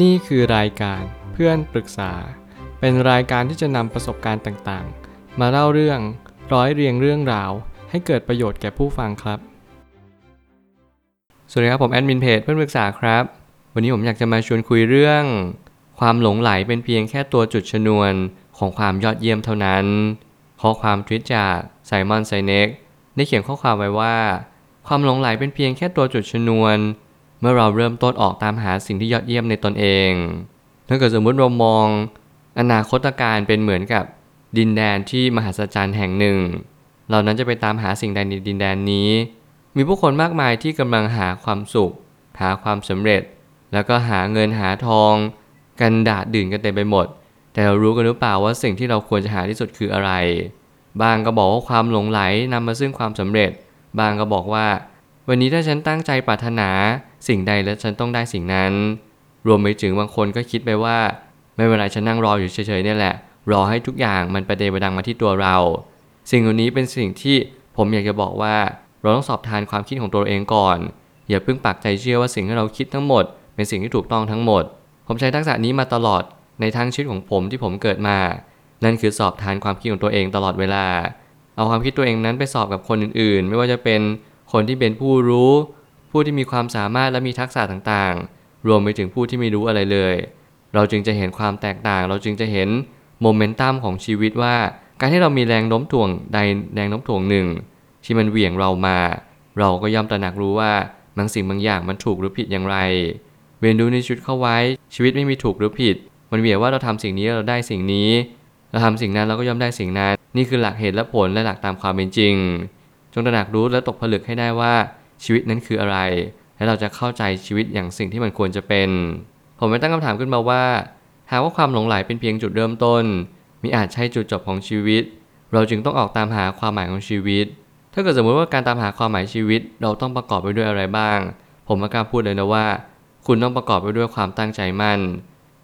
นี่คือรายการเพื่อนปรึกษา เป็นรายการที่จะนำประสบการณ์ต่างๆ มาเล่าเรื่องร้อยเรียงเรื่องราว ให้เกิดประโยชน์แก่ผู้ฟังครับ สวัสดีครับผมแอดมินเพจเพื่อนปรึกษาครับ วันนี้ผมอยากจะมาชวนคุยเรื่อง ความหลงไหลเป็นเพียงแค่ตัวจุดชนวนของความยอดเยี่ยมเท่านั้นข้อความทวิตจากไซมอนไซเน็กได้เขียนข้อความไว้ว่า ความหลงไหลเป็นเพียงแค่ตัวจุดชนวน เมื่อเราเริ่มต้นออกตามหาสิ่งที่ยอดเยี่ยมในตนเอง ถ้าเกิดสมมติเรามอง อนาคตการเป็นเหมือนกับดินแดนที่มหัศจรรย์แห่งหนึ่ง เรานั้นจะไปตามหาสิ่งใดในดินแดนนี้ มีผู้คนมากมายที่กำลังหาความสุข หาความสำเร็จ แล้วก็หาเงินหาทอง กันดาดดื่นกันเต็มไปหมด แต่เรารู้กันหรือเปล่าว่าสิ่งที่เราควรจะหาที่สุดคืออะไร บางก็บอกว่าความหลงไหลนำมาซึ่งความสำเร็จ บางก็บอกว่า วันนี้ถ้าฉันตั้งใจปรารถนา สิ่งใดแล้วฉันต้องได้สิ่งนั้น รวมไปถึงบางคนก็คิดไปว่า ไม่เป็นไรฉันนั่งรออยู่เฉยๆนี่แหละ รอให้ทุกอย่างมันประเดประดังมาที่ตัวเรา สิ่งเหล่านี้เป็นสิ่งที่ผมอยากจะบอกว่าเราต้องสอบทานความคิดของตัวเองก่อน อย่าเพิ่งปักใจเชื่อว่าสิ่งที่เราคิดทั้งหมด เป็นสิ่งที่ถูกต้องทั้งหมด ผมใช้ทักษะนี้มาตลอดในทั้งชีวิตของผมที่ผมเกิดมา นั่นคือสอบทานความคิดของตัวเองตลอดเวลา เอาความคิดตัวเองนั้นไปสอบกับคนอื่นๆ ไม่ว่าจะเป็นคนที่เป็นผู้รู้ ผู้ที่มีความสามารถและมีทักษะต่างๆ รวมไปถึงผู้ที่ไม่รู้อะไรเลย เราจึงจะเห็นความแตกต่าง เราจึงจะเห็นโมเมนตัมของชีวิตว่า การที่เรามีแรงโน้มถ่วงใดแรงโน้มถ่วงหนึ่ง ที่มันเหวี่ยงเรามา เราก็ย่อมตระหนักรู้ว่าบางสิ่งบางอย่างมันถูกหรือผิดอย่างไร เวียนดูในชุดเข้าไว้ ชีวิตไม่มีถูกหรือผิด มันเหวี่ยงว่าเราทำสิ่งนี้เราได้สิ่งนี้ เราทำสิ่งนั้นเราก็ย่อมได้สิ่งนั้น นี่คือหลักเหตุและผลและหลักตามความเป็นจริง จงตระหนักรู้และตกผลึกให้ได้ว่า ชีวิตนั้นคืออะไร และเราจะเข้าใจชีวิตอย่างสิ่งที่มันควรจะเป็น ผมไปตั้งคำถามขึ้นมาว่า หากว่าความหลงไหลเป็นเพียงจุดเริ่มต้นมีอาจใช่จุดจบของชีวิต เราจึงต้องออกตามหาความหมายของชีวิต ถ้าเกิดสมมติว่าการตามหาความหมายชีวิต เราต้องประกอบไปด้วยอะไรบ้าง ผมกล้าพูดเลยนะว่า คุณต้องประกอบไปด้วยความตั้งใจมั่น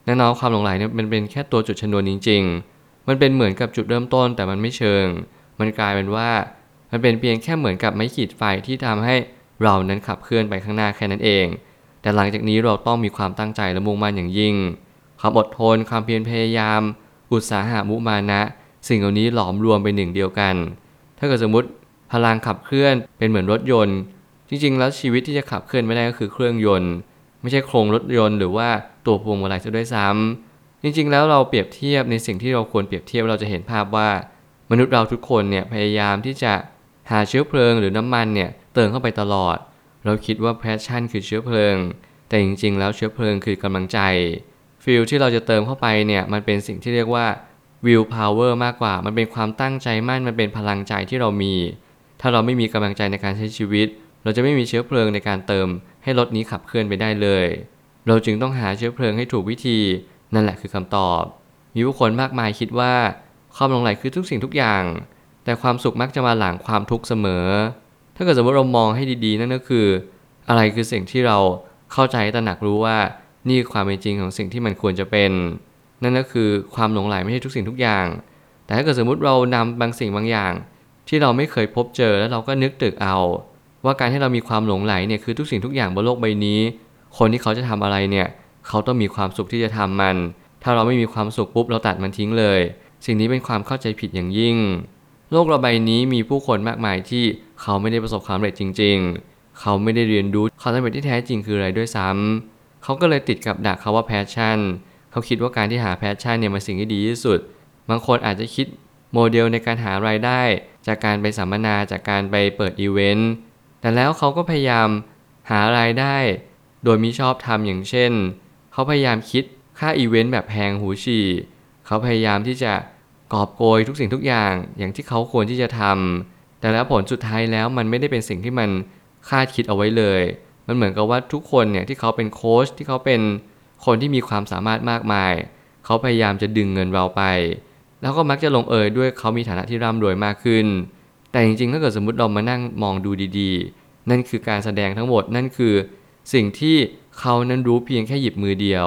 แน่นอนความหลงไหลเนี่ยมันเป็นแค่ตัวจุดชนวนจริง ๆ มันเป็นเหมือนกับจุดเริ่มต้นแต่มันไม่เชิง มันกลายเป็นว่า มันเป็นเพียงแค่เหมือนกับไม้ขีดไฟที่ทำให้ เรานั้นขับเคลื่อนไปข้างหน้าแค่นั้นเอง แต่หลังจากนี้เราต้องมีความตั้งใจและมุ่งมั่นอย่างยิ่ง ความอดทน ความเพียรพยายาม อุตสาหะมุมานะ สิ่งเหล่านี้หลอมรวมเป็นหนึ่งเดียวกัน ถ้าเกิดสมมติพลังขับเคลื่อนเป็นเหมือนรถยนต์ จริงๆ แล้วชีวิตที่จะขับเคลื่อนไม่ได้ก็คือเครื่องยนต์ ไม่ใช่โครงรถยนต์หรือว่าตัวพวงมาลัยซะด้วยซ้ำจริงๆ แล้วเราเปรียบเทียบในสิ่งที่เราควรเปรียบเทียบเราจะเห็นภาพว่า มนุษย์เราทุกคนเนี่ยพยายามที่จะ หาเชื้อเพลิงหรือน้ำมันเนี่ยเติมเข้าไปตลอด เราคิดว่า passion คือเชื้อเพลิง แต่จริงๆ แล้วเชื้อเพลิงคือกำลังใจ fuel ที่เราจะเติมเข้าไปเนี่ยมันเป็นสิ่งที่เรียกว่าวิลพาวเวอร์มากกว่า มันเป็นความตั้งใจมั่นมันเป็นพลังใจที่เรามี ถ้าเราไม่มีกำลังใจในการใช้ชีวิต เราจะไม่มีเชื้อเพลิงในการเติม ให้รถนี้ขับเคลื่อนไปได้เลย เราจึงต้องหาเชื้อเพลิงให้ถูกวิธี นั่นแหละคือคำตอบ มีผู้คนมากมายคิดว่าความหลงไหลคือทุกสิ่งทุกอย่าง แต่ความสุขมักจะมาหลังความทุกข์เสมอ ถ้าเกิดสมมติเรามองให้ดีๆ นั่นก็คือ อะไรคือสิ่งที่เราเข้าใจตระหนักรู้ว่านี่คือความเป็นจริงของสิ่งที่มันควรจะเป็น นั่นก็คือความหลงไหลไม่ใช่ทุกสิ่งทุกอย่าง แต่ถ้าเกิดสมมติเรานำบางสิ่งบางอย่าง ที่เราไม่เคยพบเจอแล้วเราก็นึกตึกเอา ว่าการที่เรามีความหลงไหลเนี่ยคือทุกสิ่งทุกอย่างบนโลกใบนี้ คนที่เขาจะทำอะไรเนี่ยเขาต้องมีความสุขที่จะทำมัน ถ้าเราไม่มีความสุขปุ๊บเราตัดมันทิ้งเลย สิ่งนี้เป็นความเข้าใจผิดอย่างยิ่ง โลกเราใบนี้มีผู้คนมากมายที่เขาไม่ได้ประสบความสำเร็จจริง ๆ เขาไม่ได้เรียนรู้ความสำเร็จที่แท้จริงคืออะไรด้วยซ้ำเขาก็เลยติดกับดักคำว่า passion เขาคิดว่าการที่หา passion เนี่ยมันสิ่งที่ดีที่สุด บางคนอาจจะคิดโมเดลในการหารายได้ จากการไปสัมมนาจากการไปเปิดอีเวนต์ แต่แล้วเขาก็พยายามหารายได้ โดยมิชอบทำอย่างเช่น เขาพยายามคิดค่าอีเวนต์แบบแพงหูฉี่ เขาพยายามที่จะ กอบโกยทุกสิ่งทุกอย่างอย่างที่เขาควรที่จะทำแต่แล้วผลสุดท้ายแล้วมันไม่ได้เป็นสิ่งที่มันคาดคิดเอาไว้เลย มันเหมือนกับว่าทุกคนเนี่ยที่เขาเป็นโค้ชที่เขาเป็นคนที่มีความสามารถมากมาย เขาพยายามจะดึงเงินเราไป แล้วก็มักจะลงเอยด้วยเขามีฐานะที่ร่ำรวยมากขึ้น แต่จริงๆถ้าเกิดสมมติเรามานั่งมองดูดีๆ นั่นคือการแสดงทั้งหมดนั่นคือ สิ่งที่เขานั้นรู้เพียงแค่หยิบมือเดียว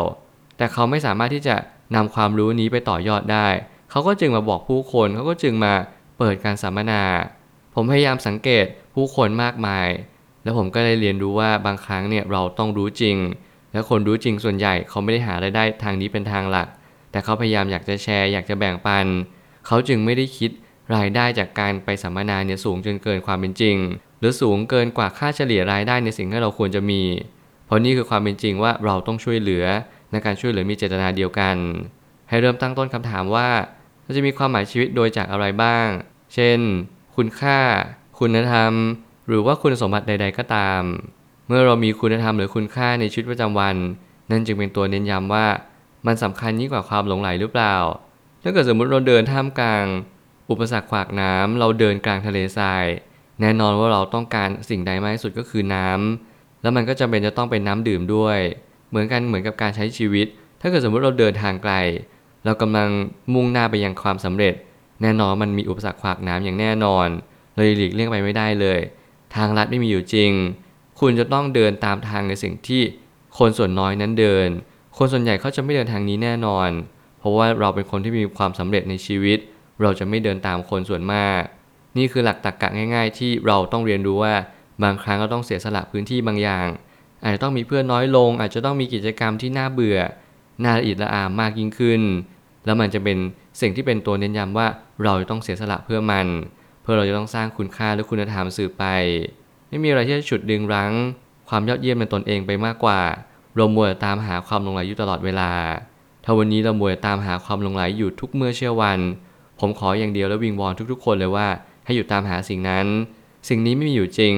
แต่เขาไม่สามารถที่จะนำความรู้นี้ไปต่อยอดได้ เขาก็จึงมาบอกผู้คนเขาก็จึงมาเปิดการสัมมนา ผมพยายามสังเกตผู้คนมากมาย แล้วผมก็ได้เรียนรู้ว่าบางครั้งเนี่ยเราต้องรู้จริง และคนรู้จริงส่วนใหญ่เขาไม่ได้หารายได้ทางนี้เป็นทางหลัก แต่เขาพยายามอยากจะแชร์อยากจะแบ่งปัน เขาจึงไม่ได้คิดรายได้จากการไปสัมมนาเนี่ยสูงจนเกินความเป็นจริง หรือสูงเกินกว่าค่าเฉลี่ยรายได้ในสิ่งที่เราควรจะมี เพราะนี่คือความเป็นจริงว่าเราต้องช่วยเหลือในการช่วยเหลือมีเจตนาเดียวกัน ให้เริ่มตั้งต้นคำถามว่า เราจะมีความหมายชีวิตโดยจากอะไรบ้าง เช่น คุณค่า คุณธรรม หรือว่าคุณสมบัติใด ๆ ก็ตาม เมื่อเรามีคุณธรรมหรือคุณค่าในชีวิตประจำวัน นั่นจึงเป็นตัวเน้นย้ำว่า มันสำคัญยิ่งกว่าความหลงไหลหรือเปล่า ถ้าเกิดสมมุติเราเดินท่ามกลาง อุปสรรคขวากน้ำเราเดินกลางทะเลทราย แน่นอนว่าเราต้องการสิ่งใดมากที่สุดก็คือน้ำแล้วมันก็จำเป็นจะต้องเป็นน้ำดื่มด้วย เหมือนกันเหมือนกับการใช้ชีวิต ถ้าเกิดสมมุติเราเดินทางไกล เรากำลังมุ่งหน้าไปยังความสำเร็จ แน่นอนมันมีอุปสรรคขวากน้ำอย่างแน่นอนเลยหลีกเลี่ยงไปไม่ได้เลย ทางลัดไม่มีอยู่จริง คุณจะต้องเดินตามทางในสิ่งที่คนส่วนน้อยนั้นเดิน คนส่วนใหญ่เขาจะไม่เดินทางนี้แน่นอน เพราะว่าเราเป็นคนที่มีความสำเร็จในชีวิต เราจะไม่เดินตามคนส่วนมาก นี่คือหลักตรรกะง่าย ๆ ที่เราต้องเรียนรู้ว่าบางครั้งเราต้องเสียสละพื้นที่บางอย่าง อาจจะต้องมีเพื่อนน้อยลง อาจจะต้องมีกิจกรรมที่น่าเบื่อ น่าละเอียดละอามากยิ่งขึ้น แล้วมันจะเป็นสิ่งที่เป็นตัวเน้นย้ำว่าเราจะต้องเสียสละเพื่อมัน เพื่อเราจะต้องสร้างคุณค่าและคุณธรรมสื่อไป ไม่มีอะไรที่จะฉุดดึงรั้ง ความยอดเยี่ยมในตนเองไปมากกว่า เรามัวตามหาความลงไหลอยู่ตลอดเวลา ถ้าวันนี้เรามัวตามหาความลงไหลอยู่ทุกเมื่อเชื่อวัน ผมขออย่างเดียวและวิงวอนทุกๆ คนเลยว่า ให้หยุดตามหาสิ่งนั้น สิ่งนี้ไม่มีอยู่จริง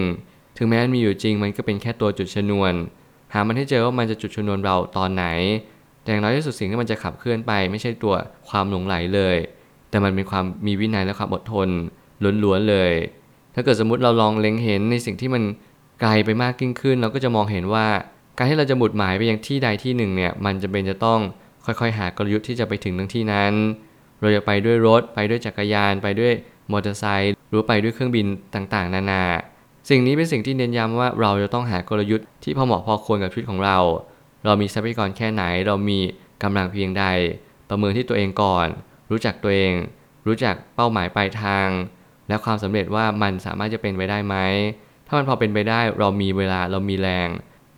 ถึงแม้มันมีอยู่จริงมันก็เป็นแค่ตัวจุดชนวน หามันให้เจอว่ามันจะจุดชนวนเราตอนไหน อย่างน้อยที่สุดสิ่งที่มันจะขับเคลื่อนไป ไม่ใช่ตัวความหลงไหลเลย แต่มันเป็นความมีวินัยและความอดทนล้วนๆเลย ถ้าเกิดสมมติเราลองเล็งเห็นในสิ่งที่มันไกลไปมากยิ่งขึ้น เราก็จะมองเห็นว่า การที่เราจะหมุดหมายไปยังที่ใดที่หนึ่งเนี่ยมันจะเป็นจะต้องค่อยๆ หากลยุทธ์ที่จะไปถึงทั้งที่นั้น เราจะไปด้วยรถไปด้วยจักรยาน ไปด้วยมอเตอร์ไซค์หรือไปด้วยเครื่องบินต่างๆ นานา สิ่งนี้เป็นสิ่งที่เน้นย้ำว่าเราจะต้องหากลยุทธ์ที่พอเหมาะพอควรกับชีวิตของเรา เรามีทรัพยากรแค่ไหน เรามีกำลังเพียงใด ประเมินที่ตัวเองก่อน รู้จักตัวเอง รู้จักเป้าหมายปลายทาง และความสำเร็จว่ามันสามารถจะเป็นไปได้ไหม ถ้ามันพอเป็นไปได้เรามีเวลาเรามีแรง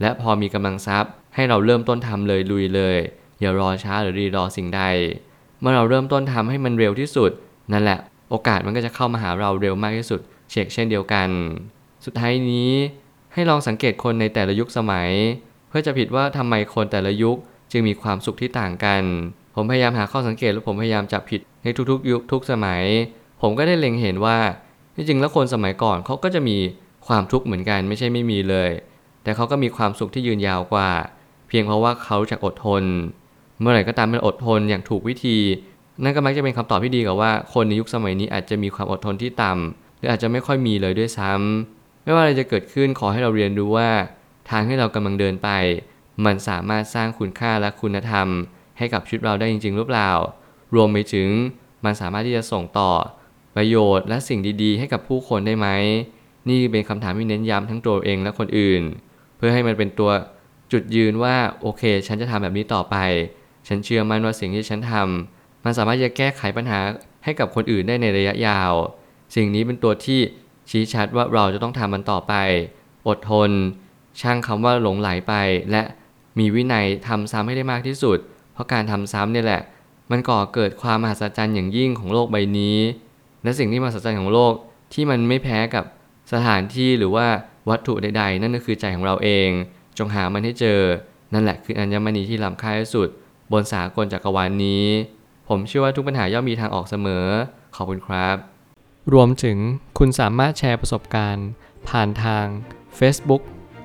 และพอมีกำลังทรัพย์ ให้เราเริ่มต้นทำเลยลุยเลยอย่ารอช้าหรือรีรอสิ่งใด เมื่อเราเริ่มต้นทำให้มันเร็วที่สุด นั่นแหละ โอกาสมันก็จะเข้ามาหาเราเร็วมากที่สุด เชกเช่นเดียวกัน สุดท้ายนี้ให้ลองสังเกตคนในแต่ละยุคสมัย เพื่อจะผิดว่าทำไมคนแต่ละยุคจึงมีความสุขที่ต่างกัน ผมพยายามหาข้อสังเกตและผมพยายามจับผิดในทุกๆ ยุคทุกสมัย ผมก็ได้เล็งเห็นว่าที่จริงแล้วคนสมัยก่อนเขาก็จะมีความทุกข์เหมือนกันไม่ใช่ไม่มีเลย แต่เขาก็มีความสุขที่ยืนยาวกว่า เพียงเพราะว่าเขาจะอดทน เมื่อไหร่ก็ตามมันอดทนอย่างถูกวิธี นั่นก็มักจะเป็นคำตอบที่ดีกับว่า คนในยุคสมัยนี้อาจจะมีความอดทนที่ต่ำหรืออาจจะไม่ค่อยมีเลยด้วยซ้ำไม่ว่าอะไรจะเกิดขึ้นขอให้เราเรียนรู้ว่า ทางที่เรากำลังเดินไป มันสามารถสร้างคุณค่าและคุณธรรม ให้กับชีวิตเราได้จริง ๆ หรือเปล่า รวมไปถึงมันสามารถที่จะส่งต่อ ประโยชน์และสิ่งดีๆ ให้กับผู้คนได้ไหม นี่เป็นคำถามที่เน้นย้ำทั้งตัวเองและคนอื่น เพื่อให้มันเป็นตัวจุดยืนว่าโอเค ฉันจะทำแบบนี้ต่อไป ฉันเชื่อมั่นว่าสิ่งที่ฉันทำมันสามารถจะแก้ไขปัญหาให้กับคนอื่นได้ในระยะยาว สิ่งนี้เป็นตัวที่ชี้ชัดว่าเราจะต้องทำมันต่อไป อดทน ช่างคำว่าหลงไหลไป และมีวินัยทำซ้ำให้ได้มากที่สุด เพราะการทำซ้ำเนี่ยแหละ มันก่อเกิดความมหัศจรรย์อย่างยิ่งของโลกใบนี้ และสิ่งที่มหัศจรรย์ของโลกที่มันไม่แพ้กับสถานที่หรือว่าวัตถุใด ๆ นั่นก็คือใจของเราเอง จงหามันให้เจอ นั่นแหละคืออัญมณีที่ล้ำค่าที่สุด บนสากลจักรวาลนนี้ ผมเชื่อว่าทุกปัญหาย่อมมีทางออกเสมอ ขอบคุณครับ รวมถึงคุณสามารถแชร์ประสบการณ์ ผ่านทาง Facebook